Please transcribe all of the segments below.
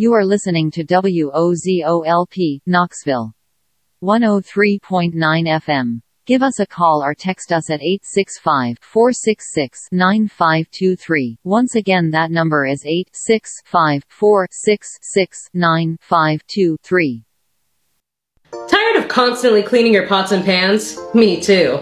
You are listening to WOZOLP, Knoxville. 103.9 FM. Give us a call or text us at 865-466-9523. Once again that number is 865-466-9523. Tired of constantly cleaning your pots and pans? Me too.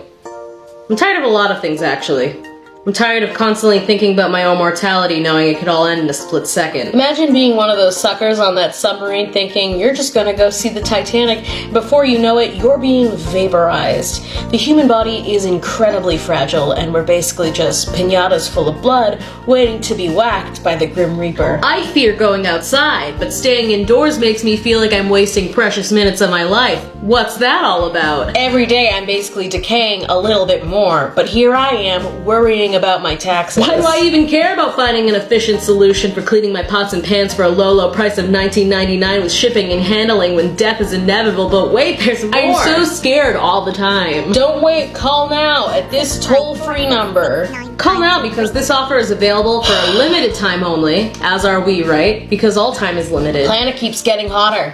I'm tired of a lot of things actually. I'm tired of constantly thinking about my own mortality knowing it could all end in a split second. Imagine being one of those suckers on that submarine thinking you're just gonna go see the Titanic. Before you know it, you're being vaporized. The human body is incredibly fragile, and we're basically just pinatas full of blood waiting to be whacked by the Grim Reaper. I fear going outside, but staying indoors makes me feel like I'm wasting precious minutes of my life. What's that all about? Every day I'm basically decaying a little bit more, but here I am worrying about my taxes. Why do I even care about finding an efficient solution for cleaning my pots and pans for a low, low price of $19.99 with shipping and handling when death is inevitable? But wait, there's more. I'm so scared all the time. Don't wait, call now at this toll free number. Call now because this offer is available for a limited time only, as are we, right? Because all time is limited. Planet keeps getting hotter.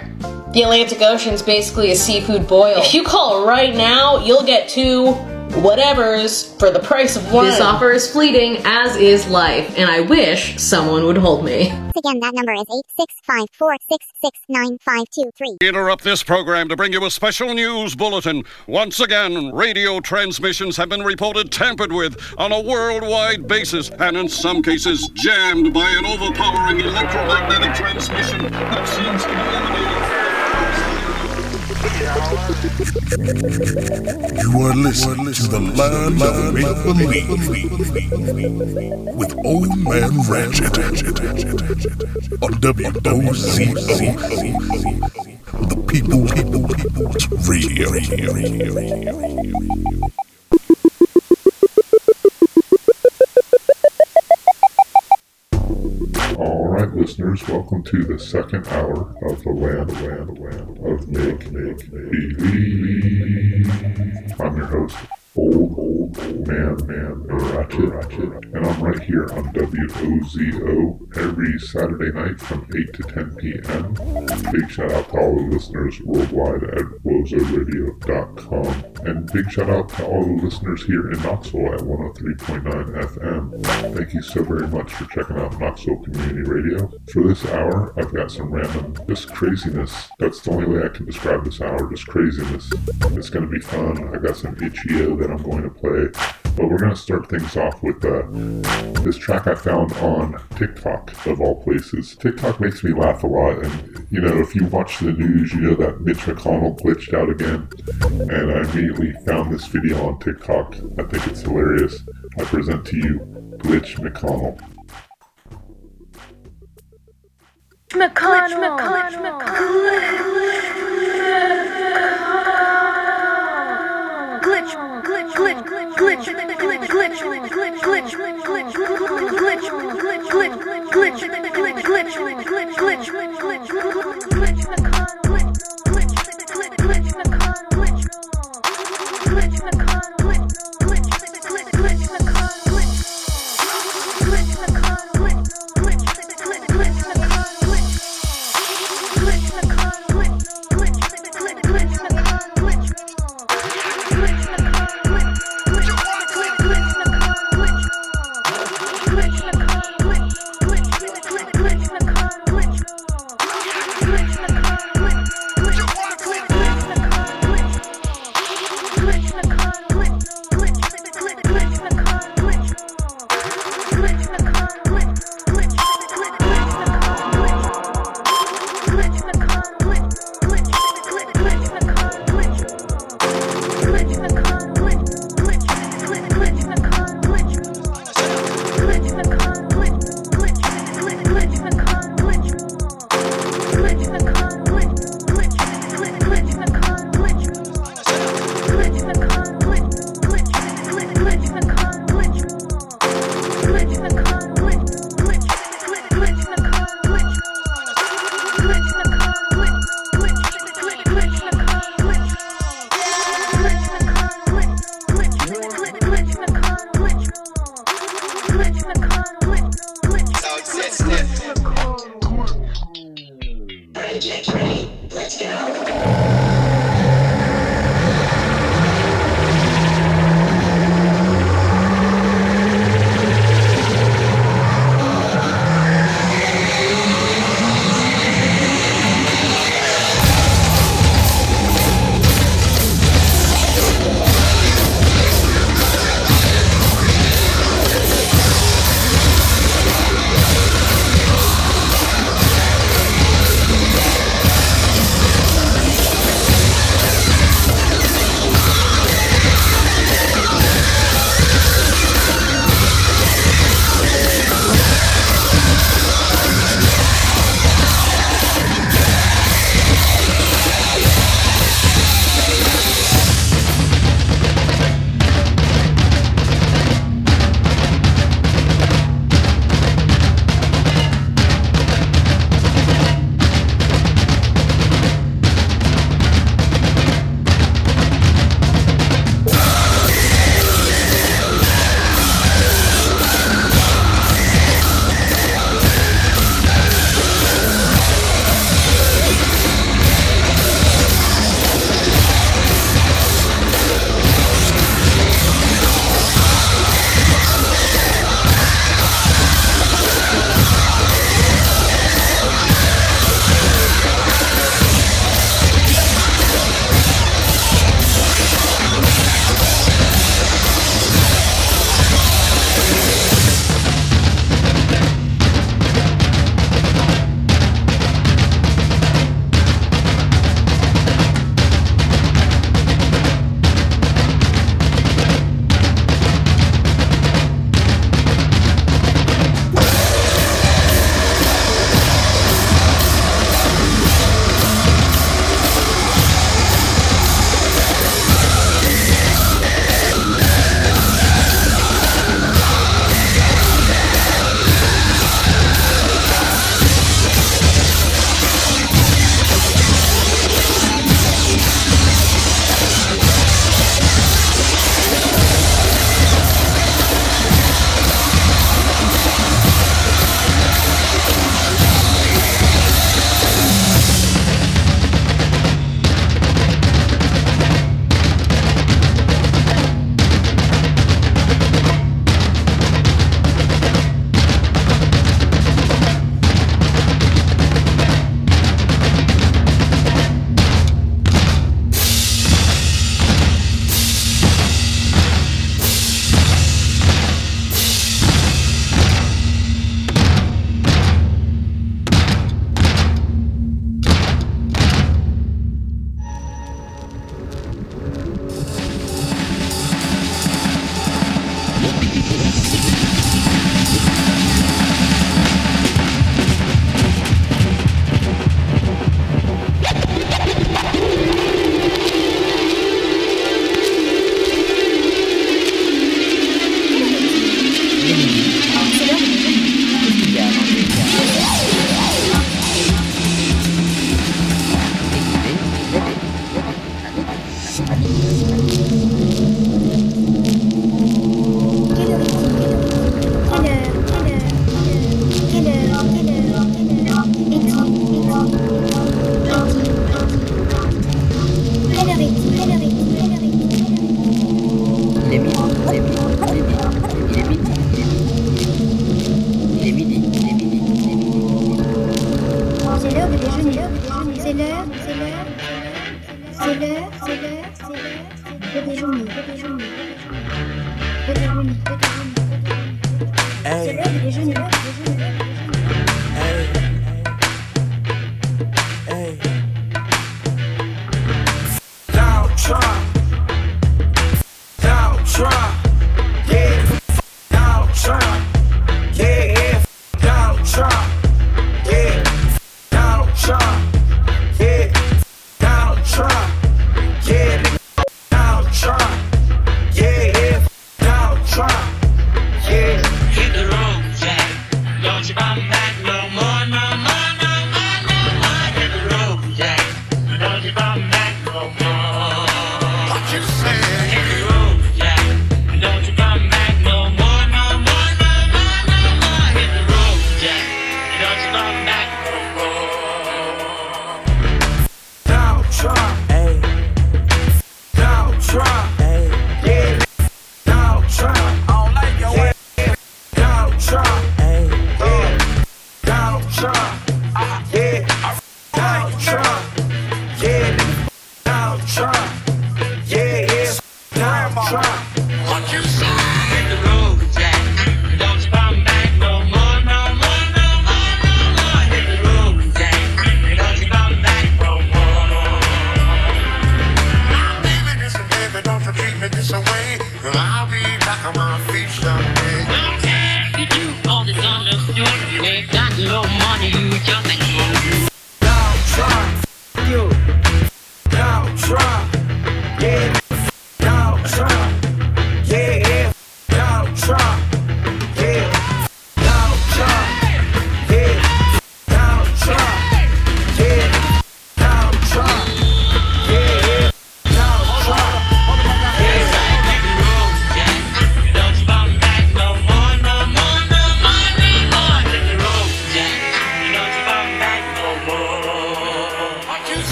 The Atlantic Ocean's basically a seafood boil. If you call right now, you'll get two whatevers for the price of one. This offer is fleeting, as is life, and I wish someone would hold me. Again, that number is 865-466-9523. Interrupt this program to bring you a special news bulletin. Once again, radio transmissions have been reported tampered with on a worldwide basis, and in some cases, jammed by an overpowering electromagnetic transmission that seems to be emanating You are listening to the land of make believe with Old Man Ratchet on WOZO, the People People People's Radio. Listeners, welcome to the second hour of the land, land, land of make, make, believe. I'm your host, old, man, man, Ratchet, and I'm right here on WOZO every Saturday night from 8 to 10 p.m. Big shout out to all the listeners worldwide at wozoradio.com, and big shout out to all the listeners here in Knoxville at 103.9 FM. Thank you so very much for checking out Knoxville Community Radio. For this hour, I've got some random, just craziness. That's the only way I can describe this hour, just craziness. It's going to be fun. I got some itch.io that I'm going to play. But we're going to start things off with uh, this track I found on TikTok, of all places. TikTok makes me laugh a lot. And, you know, if you watch the news, you know that Mitch McConnell glitched out again. And I immediately found this video on TikTok. I think it's hilarious. I present to you Glitch McConnell. McConnell, McConnell, glitch, glitch, glitch, glitch, glitch, glitch, glitch, glitch, glitch, glitch, glitch, glitch, glitch, glitch, glitch, glitch, glitch, glitch, glitch, glitch, McConnell, glitch, glitch,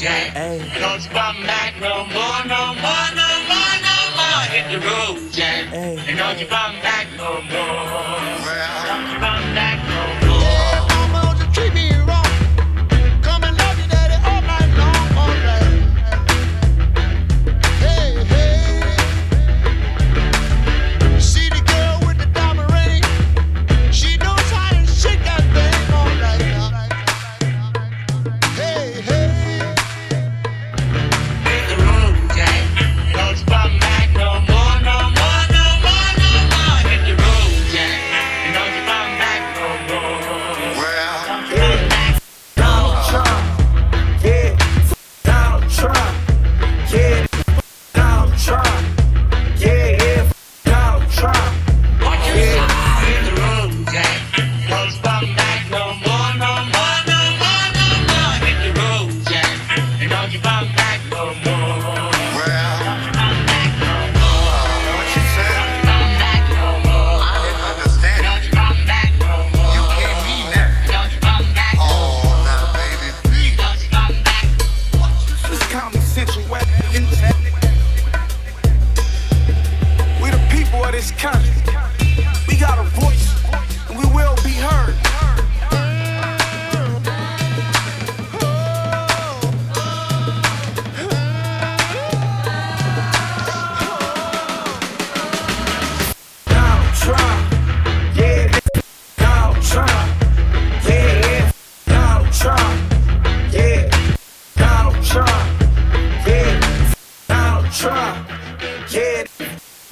Jack. Don't you come back no more, no more, no more, no more. Hit the road, Jack. And don't you come back no more. Don't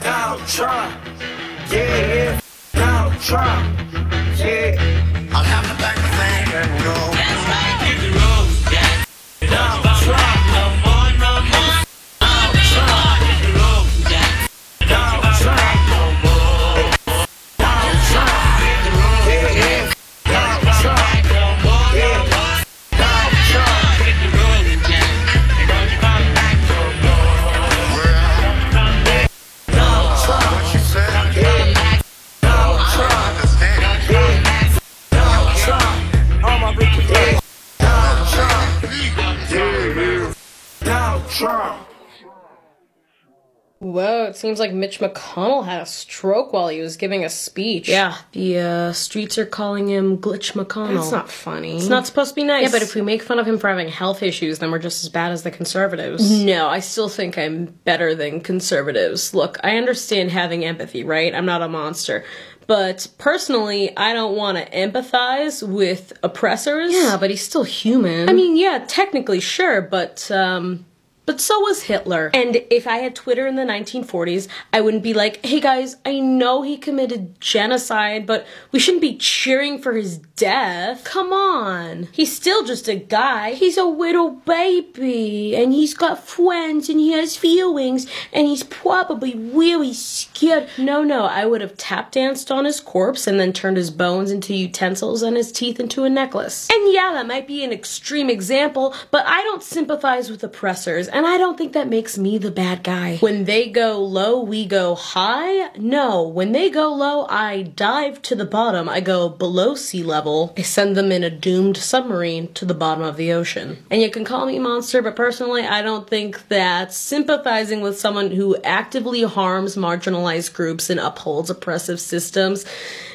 Donald Trump, yeah, Donald Trump, yeah. Seems like Mitch McConnell had a stroke while he was giving a speech. Yeah, the uh, streets are calling him Glitch McConnell. That's not funny. It's not supposed to be nice. Yeah, but if we make fun of him for having health issues, then we're just as bad as the conservatives. No, I still think I'm better than conservatives. Look, I understand having empathy, right? I'm not a monster. But personally, I don't want to empathize with oppressors. Yeah, but he's still human. I mean, yeah, technically, sure, but, um, but so was Hitler. And if I had Twitter in the 1940s, I wouldn't be like, hey guys, I know he committed genocide, but we shouldn't be cheering for his death. Come on. He's still just a guy. He's a little baby, and he's got friends, and he has feelings, and he's probably really scared. No, no, I would have tap danced on his corpse and then turned his bones into utensils and his teeth into a necklace. And yeah, that might be an extreme example, but I don't sympathize with oppressors, and I don't think that makes me the bad guy. When they go low, we go high? No. When they go low, I dive to the bottom. I go below sea level. I send them in a doomed submarine to the bottom of the ocean. And you can call me a monster, but personally, I don't think that sympathizing with someone who actively harms marginalized groups and upholds oppressive systems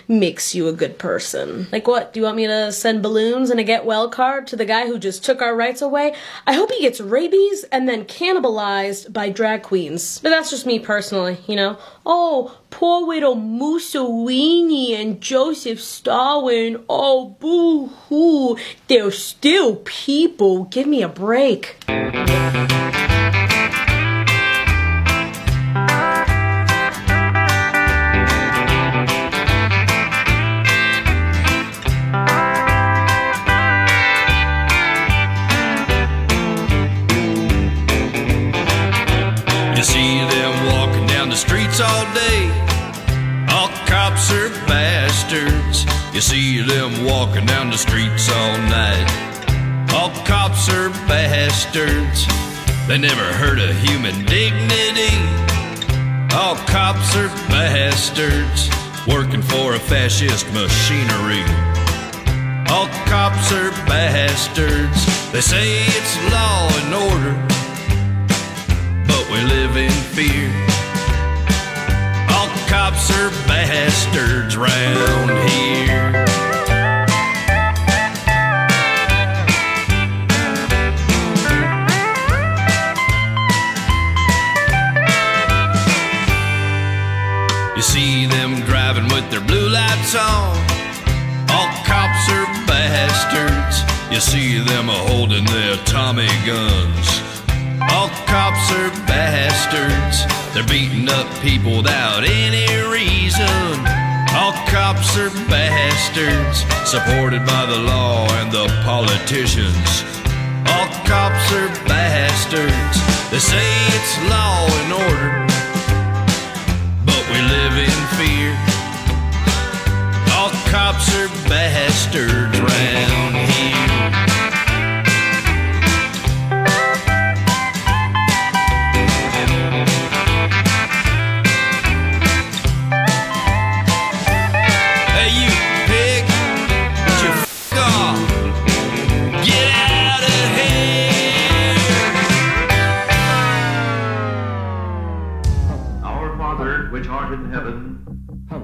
makes you a good person. Like what? Do you want me to send balloons and a get well card to the guy who just took our rights away? I hope he gets rabies and then cannibalized by drag queens. But that's just me personally, you know? Oh, poor little Mussolini and Joseph Stalin. Oh, boo hoo. They're still people. Give me a break. You see them walking down the streets all night. All cops are bastards. They never heard of human dignity. All cops are bastards. Working for a fascist machinery. All cops are bastards. They say it's law and order, but we live in fear. Cops are bastards round here. You see them driving with their blue lights on. All cops are bastards. You see them holding their Tommy guns. All cops are bastards. They're beating up people without any reason. All cops are bastards, supported by the law and the politicians. All cops are bastards. They say it's law and order, but we live in fear. All cops are bastards round here.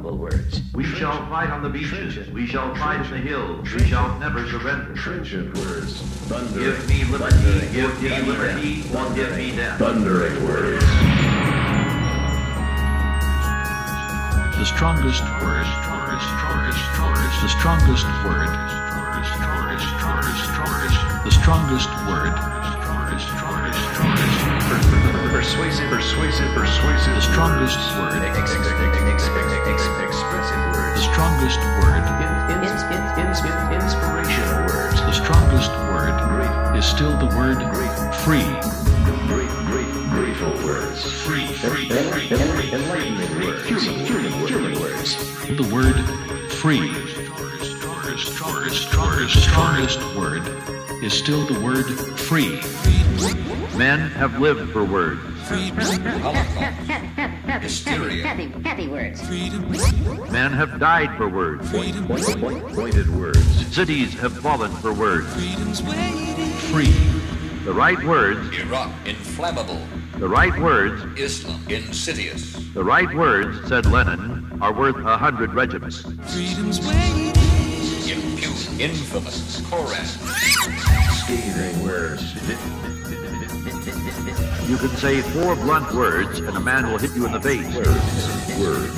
Heaven, words. We shall fight on the beaches. We shall fight in the hills. We shall never surrender. Trenchant words. Give me liberty. Give me liberty. Or give me death. Thundering words. The strongest word. The strongest word. The strongest word. Persuasive, persuasive, persuasive. The strongest word. Expressive words. The strongest word. Inspirational words. The strongest word is still the word free. Great, great, grateful words. Free, free, free, Enlightening words. Human, human, human words. The word free. The strongest word is still the word free. Men have lived for words. Hysteria. Happy, happy words. Men have died for words. Pointed words. Cities have fallen for words. Free. The right words, Iraq. Inflammable. the right words, Islam. Insidious. the right words, said Lenin, are worth a hundred regiments. Impune. Infamous. Koran. Scathing words. You can say four blunt words and a man will hit you in the face. Words. Words.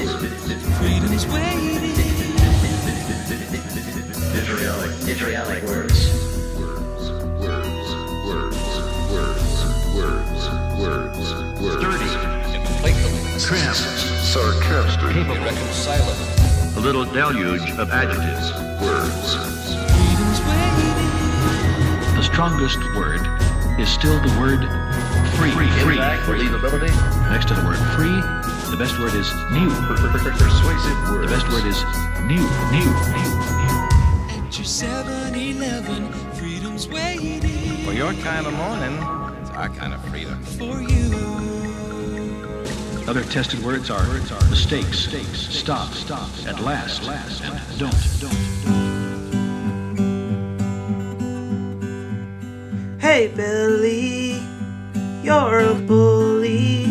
Vitriolic. Vitriolic words. Words. Words. Words. Words. Words. Words. Words, sturdy. Implacable. Trim. Sarcastic. Capable. Irreconcilable. A little deluge of adjectives. Words. The strongest word is still the word free. Free. believability. Next to the word free, the best word is new. Persuasive The best word is new, new, new. At your 7-Eleven, freedom's waiting For your kind of morning, it's our kind of freedom. for you. Other tested words are mistakes, stop, stop, at last, and don't, don't. Hey Billy, you're a bully.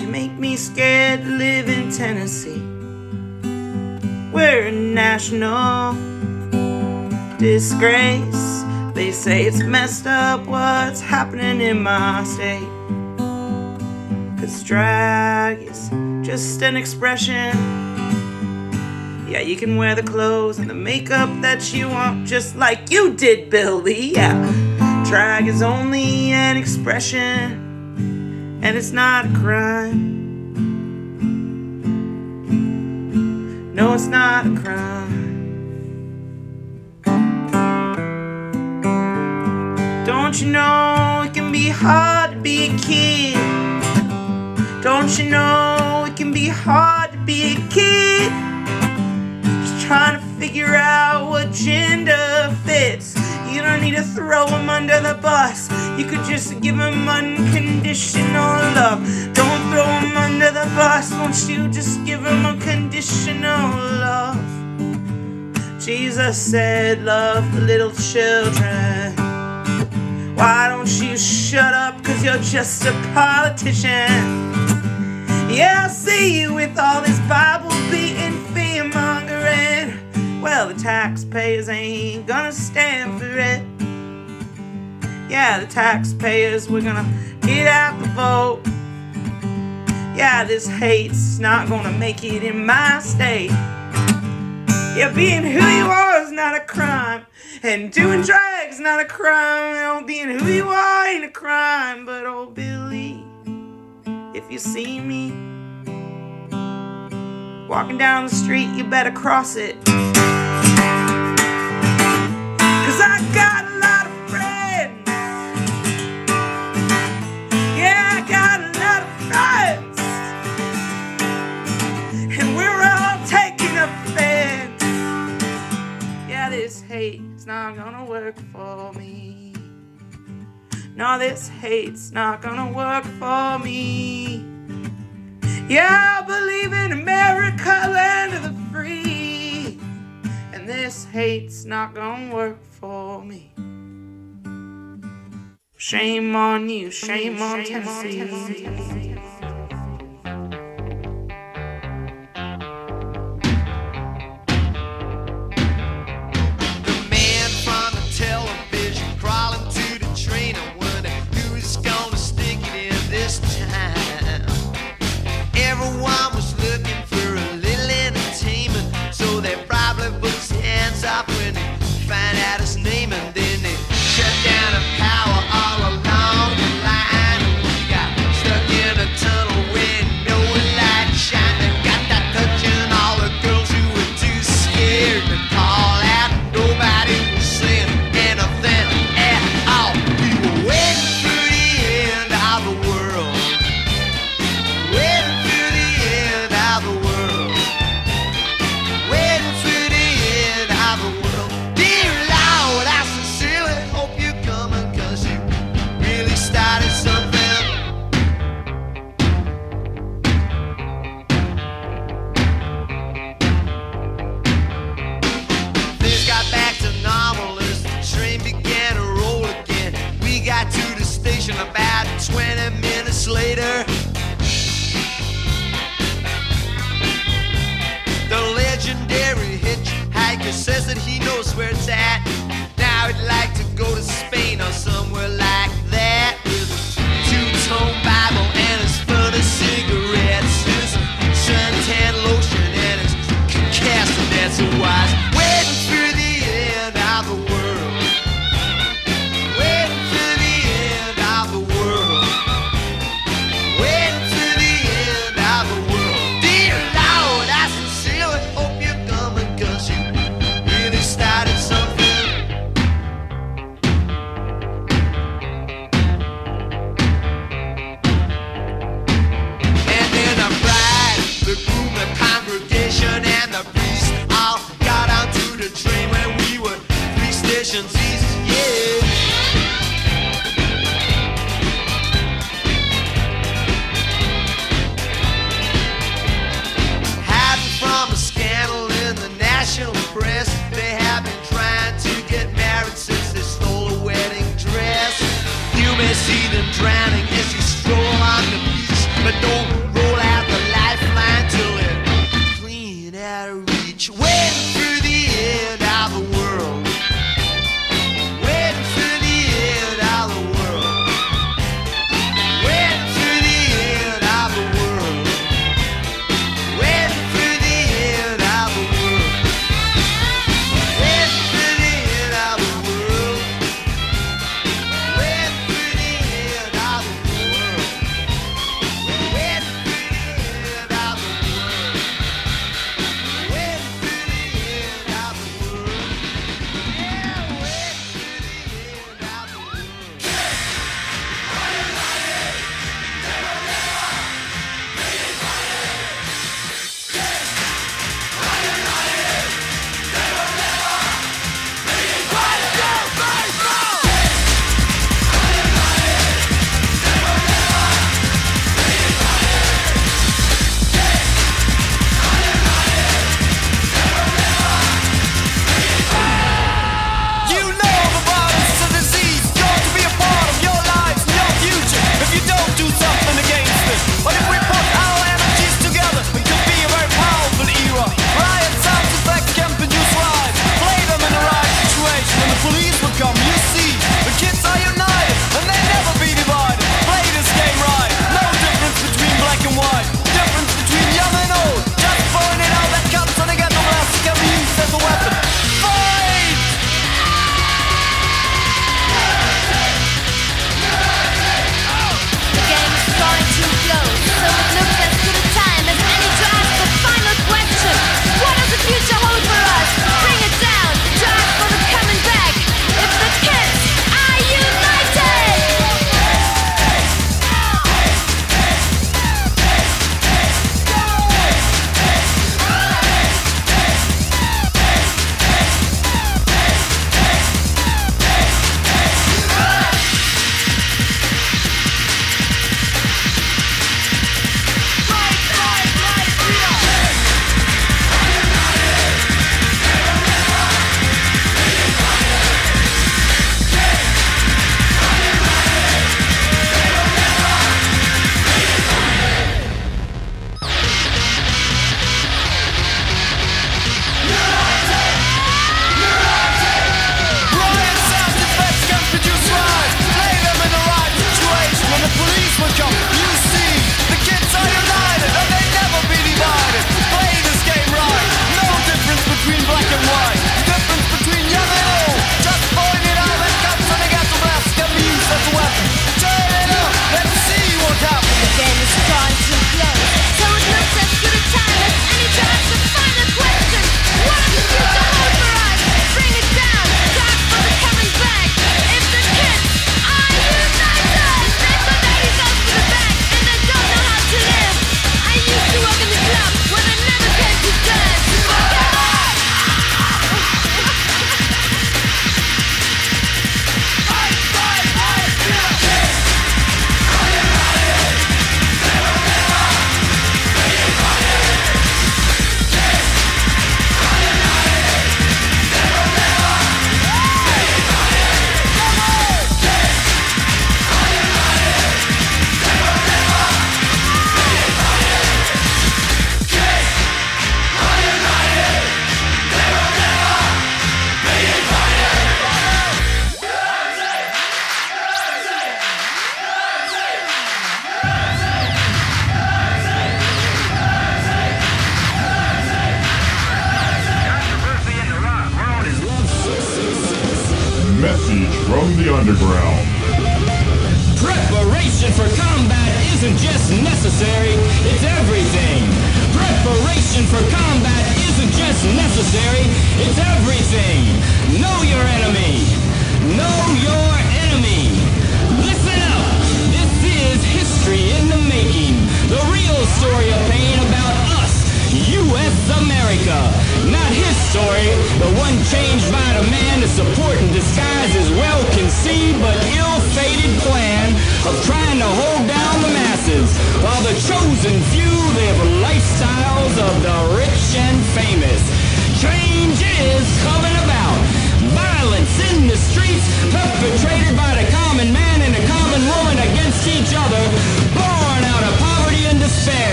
You make me scared to live in Tennessee. We're a national disgrace. They say it's messed up what's happening in my state. Cause drag is just an expression. Yeah, you can wear the clothes and the makeup that you want, just like you did, Billy. Yeah, drag is only an expression, and it's not a crime. No, it's not a crime. Don't you know it can be hard to be a kid? Don't you know it can be hard to be a kid? Just trying to figure out what gender fits. You don't need to throw them under the bus. You could just give them unconditional love. Don't throw them under the bus. Won't you just give them unconditional love? Jesus said, Love the little children. Why don't you shut up? Cause you're just a politician. Yeah, I see you with all this Bible beating, fear mongering. Well, the taxpayers ain't gonna stand for it. Yeah, the taxpayers, we're gonna get out the vote. Yeah, this hate's not gonna make it in my state. Yeah, being who you are is not a crime. And doing drugs is not a crime. Oh, being who you are ain't a crime. But old Billy if you see me walking down the street, you better cross it. Cause I got a lot of friends. Yeah, I got a lot of friends. And we're all taking offense. Yeah, this hate is not gonna work for me. No, this hate's not gonna work for me. Yeah, I believe in America, land of the free. And this hate's not gonna work for me. Shame on you, shame, shame on Tennessee. On Tennessee.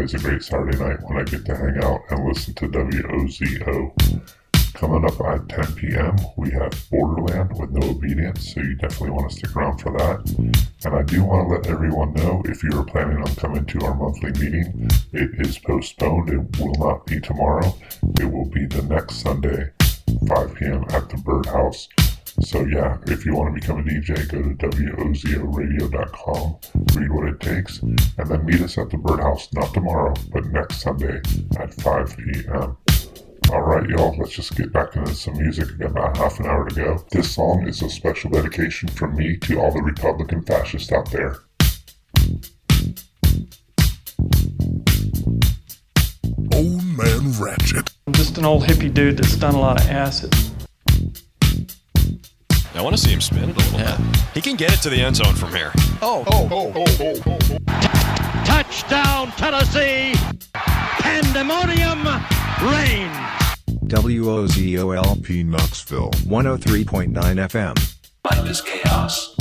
always a great Saturday night when I get to hang out and listen to WOZO. Coming up at 10 p.m., we have Borderland with No Obedience, so you definitely want to stick around for that. And I do want to let everyone know if you are planning on coming to our monthly meeting, it is postponed. It will not be tomorrow, it will be the next Sunday, 5 p.m. at the Birdhouse. So yeah, if you want to become a DJ, go to WOZORadio.com, read what it takes, and then meet us at the Birdhouse, not tomorrow, but next Sunday at 5 p.m. All right, y'all, let's just get back into some music. We've got about half an hour to go. This song is a special dedication from me to all the Republican fascists out there. Old Man Ratchet. I'm just an old hippie dude that's done a lot of acid. I want to see him spin it a little yeah. bit. He can get it to the end zone from here. Oh, oh, oh, oh, oh, oh. oh. Touchdown, Tennessee! Pandemonium reigns! WOZOLP Knoxville 103.9 FM. Life is chaos.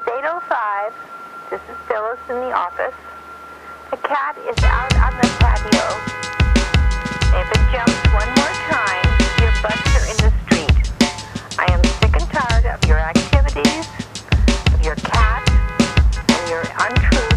is 8.05. This is Phyllis in the office. The cat is out on the patio. If it jumps one more time, your butts are in the street. I am sick and tired of your activities, of your cat, and your untrue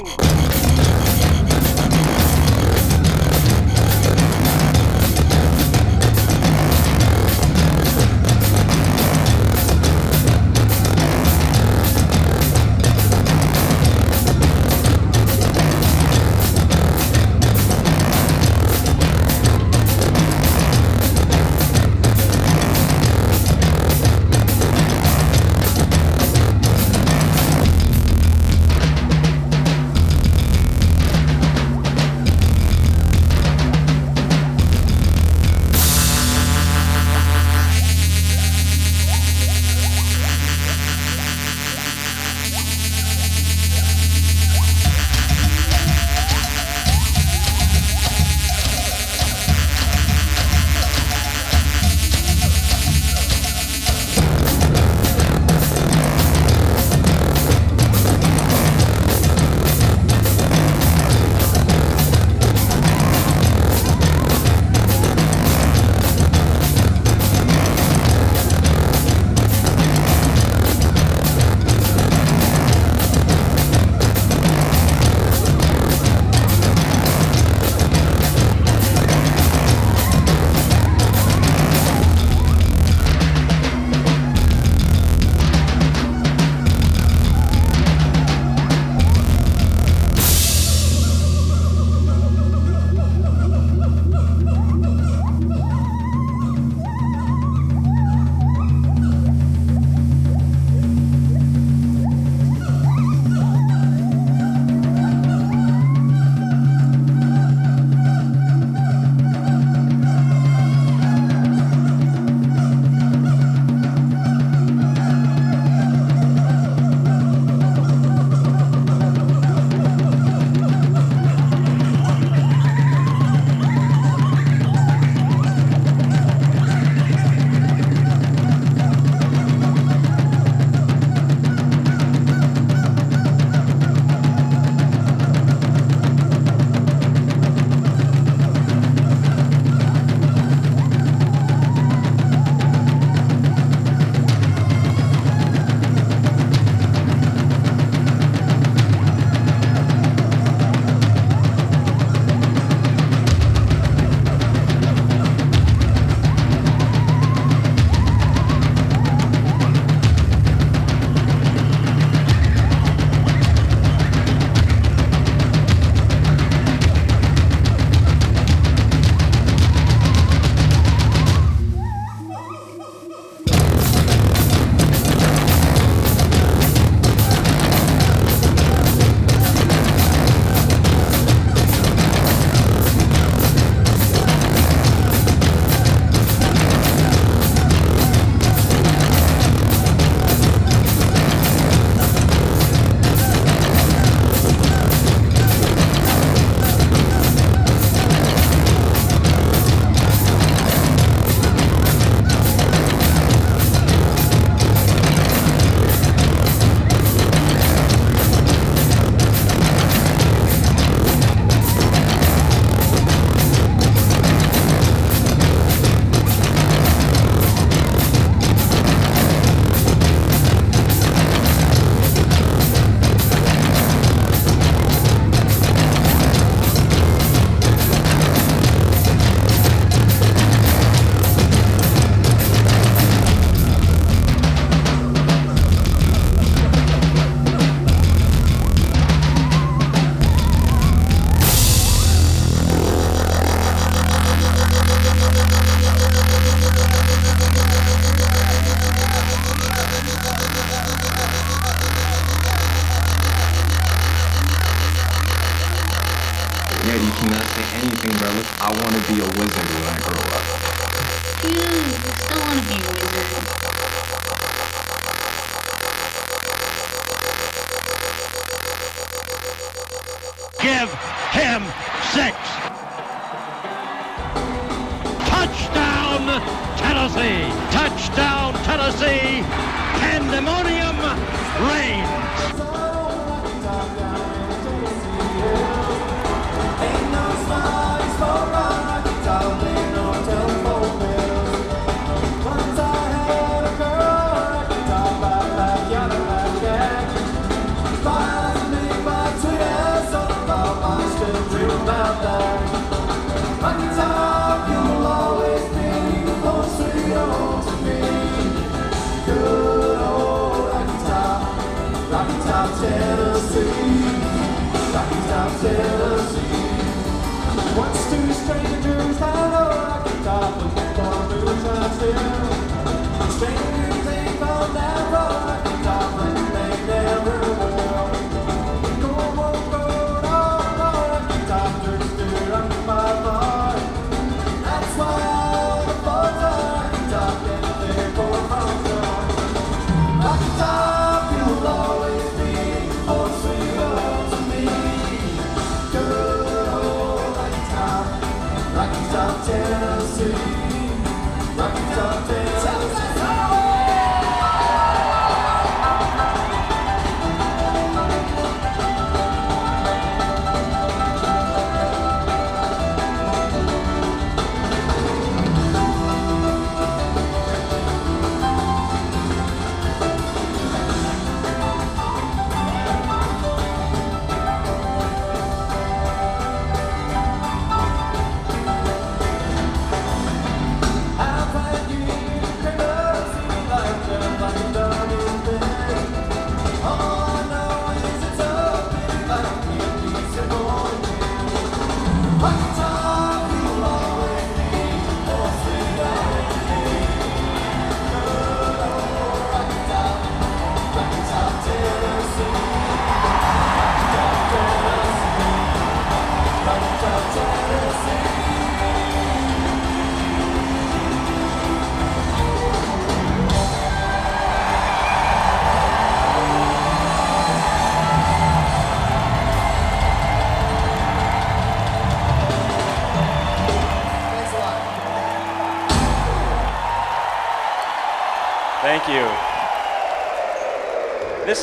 Oh!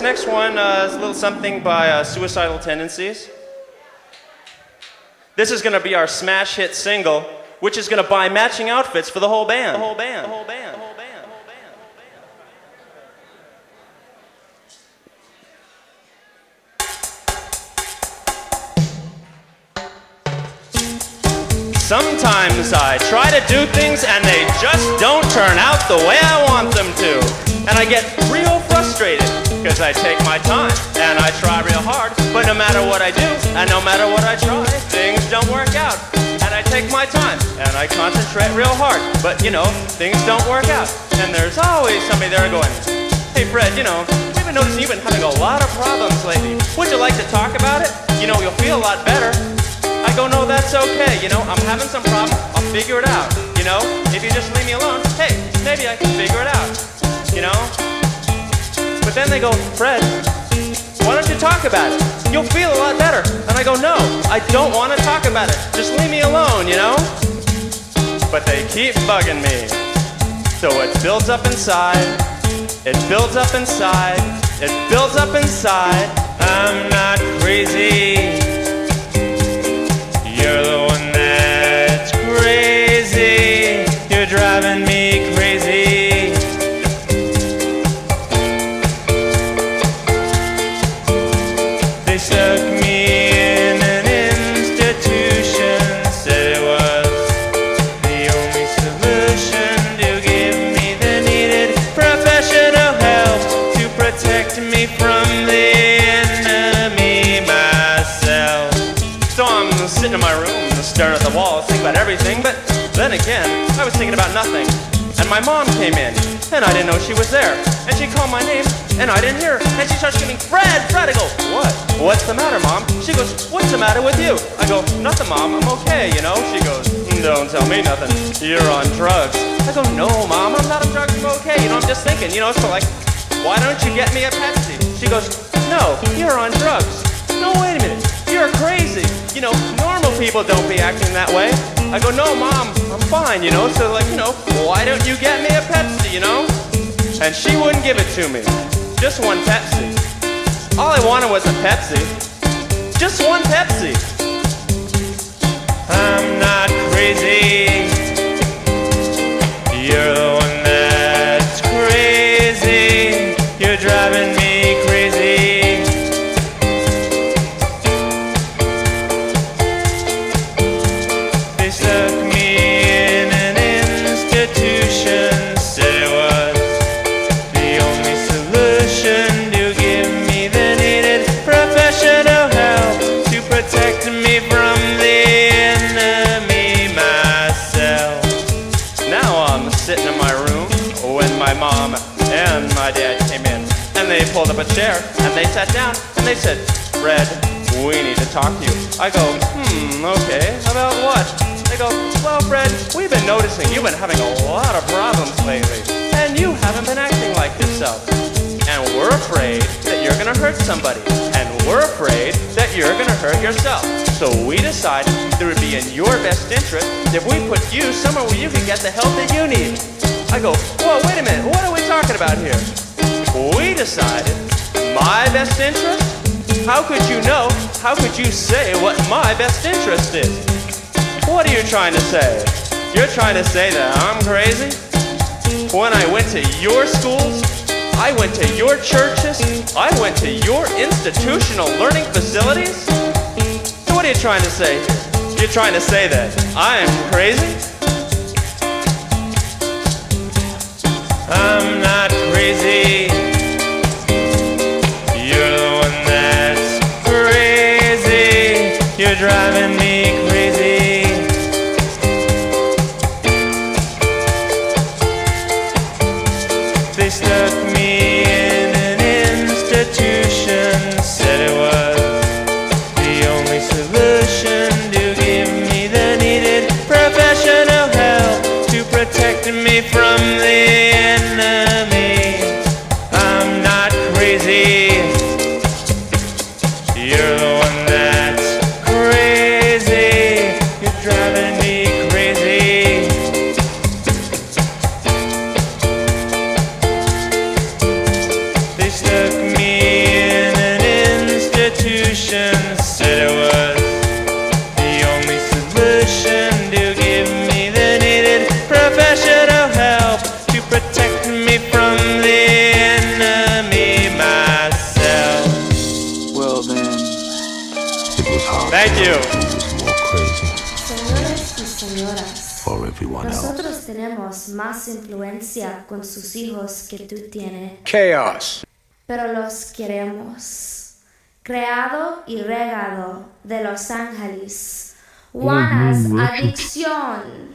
Next one uh, is a little something by uh, Suicidal Tendencies. This is going to be our smash hit single, which is going to buy matching outfits for the whole band. The whole band. The whole band. The whole band. Sometimes I try to do things and they just don't turn out the way I want them to. And I get real frustrated because I take my time and I try real hard. But no matter what I do and no matter what I try, things don't work out. And I take my time and I concentrate real hard. But you know, things don't work out. And there's always somebody there going, Hey Fred, you know, I've been noticing you've been having a lot of problems lately. Would you like to talk about it? You know, you'll feel a lot better. I go, no, that's okay. You know, I'm having some problem. I'll figure it out. You know, if you just leave me alone, hey, maybe I can figure it out. You know? But then they go, Fred, why don't you talk about it? You'll feel a lot better. And I go, no, I don't want to talk about it. Just leave me alone, you know? But they keep bugging me. So it builds up inside. It builds up inside. It builds up inside. I'm not crazy. At the wall, thinking about everything, but then again, I was thinking about nothing. And my mom came in, and I didn't know she was there. And she called my name, and I didn't hear. And she starts screaming, Fred, Fred. I go, what? What's the matter, Mom? She goes, what's the matter with you? I go, nothing, Mom. I'm okay, you know? She goes, "Mm, don't tell me nothing. You're on drugs. I go, no, Mom, I'm not on drugs. I'm okay. You know, I'm just thinking, you know, so like, why don't you get me a Pepsi? She goes, no, you're on drugs. No, wait a minute. You're crazy. You know, normal people don't be acting that way. I go, no, Mom, I'm fine, you know? So, like, you know, why don't you get me a Pepsi, you know? And she wouldn't give it to me. Just one Pepsi. All I wanted was a Pepsi. Just one Pepsi. I'm not crazy. Up a chair and they sat down and they said, "Fred, we need to talk to you." I go, "Hmm, okay. About what?" They go, "Well, Fred, we've been noticing you've been having a lot of problems lately, and you haven't been acting like yourself." And we're afraid that you're gonna hurt somebody. And we're afraid that you're gonna hurt yourself. So we decided that it would be in your best interest if we put you somewhere where you can get the help that you need. I go, whoa, wait a minute, what are we talking about here? We decided my best interest? How could you know? How could you say what my best interest is? What are you trying to say? You're trying to say that I'm crazy? When I went to your schools, I went to your churches, I went to your institutional learning facilities. So what are you trying to say? You're trying to say that I'm crazy? I'm not crazy. Driving con sus hijos que tú tienes, Chaos. pero los queremos. Creado y regado de Los Ángeles. Juanas. Adicción.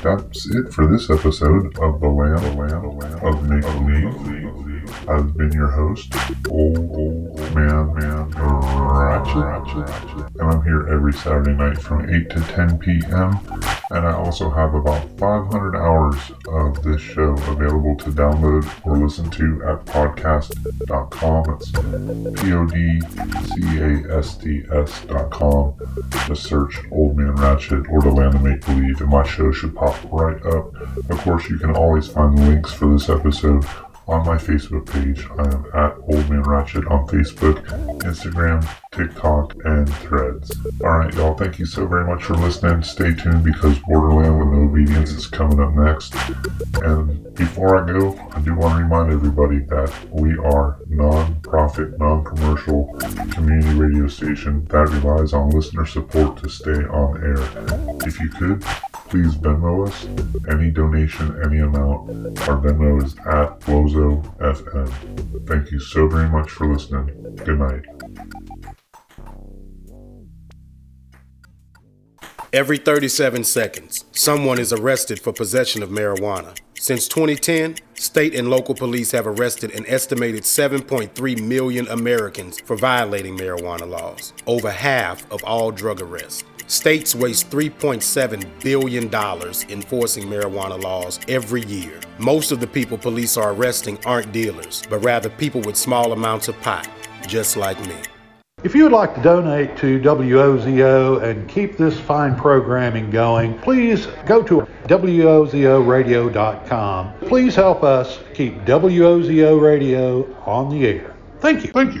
That's it for this episode of The Land, the Land, the Land of Believe. I've been your host, Old, old Man, Man, Ratchet, and I'm here every Saturday night from 8 to 10 p.m. And I also have about 500 hours of this show available to download or listen to at podcast.com. It's P-O-D-C-A-S-T-S dot com. Just search Old Man Ratchet or The Land of Make Believe, and my show should pop right up. Of course, you can always find the links for this episode on my Facebook page. I am at Old Man Ratchet on Facebook, Instagram, TikTok, and Threads. Alright, y'all, thank you so very much for listening. Stay tuned because Borderland with No Obedience is coming up next. And before I go, I do want to remind everybody that we are non-profit, non-commercial community radio station that relies on listener support to stay on air. If you could, please Venmo us. Any donation, any amount. Our Venmo is at Wozo FM. Thank you so very much for listening. Good night. Every 37 seconds, someone is arrested for possession of marijuana. Since 2010, state and local police have arrested an estimated 7.3 million Americans for violating marijuana laws, over half of all drug arrests. States waste $3.7 billion enforcing marijuana laws every year. Most of the people police are arresting aren't dealers, but rather people with small amounts of pot, just like me. If you would like to donate to WOZO and keep this fine programming going, please go to WOZOradio.com. Please help us keep WOZO Radio on the air. Thank you. Thank you.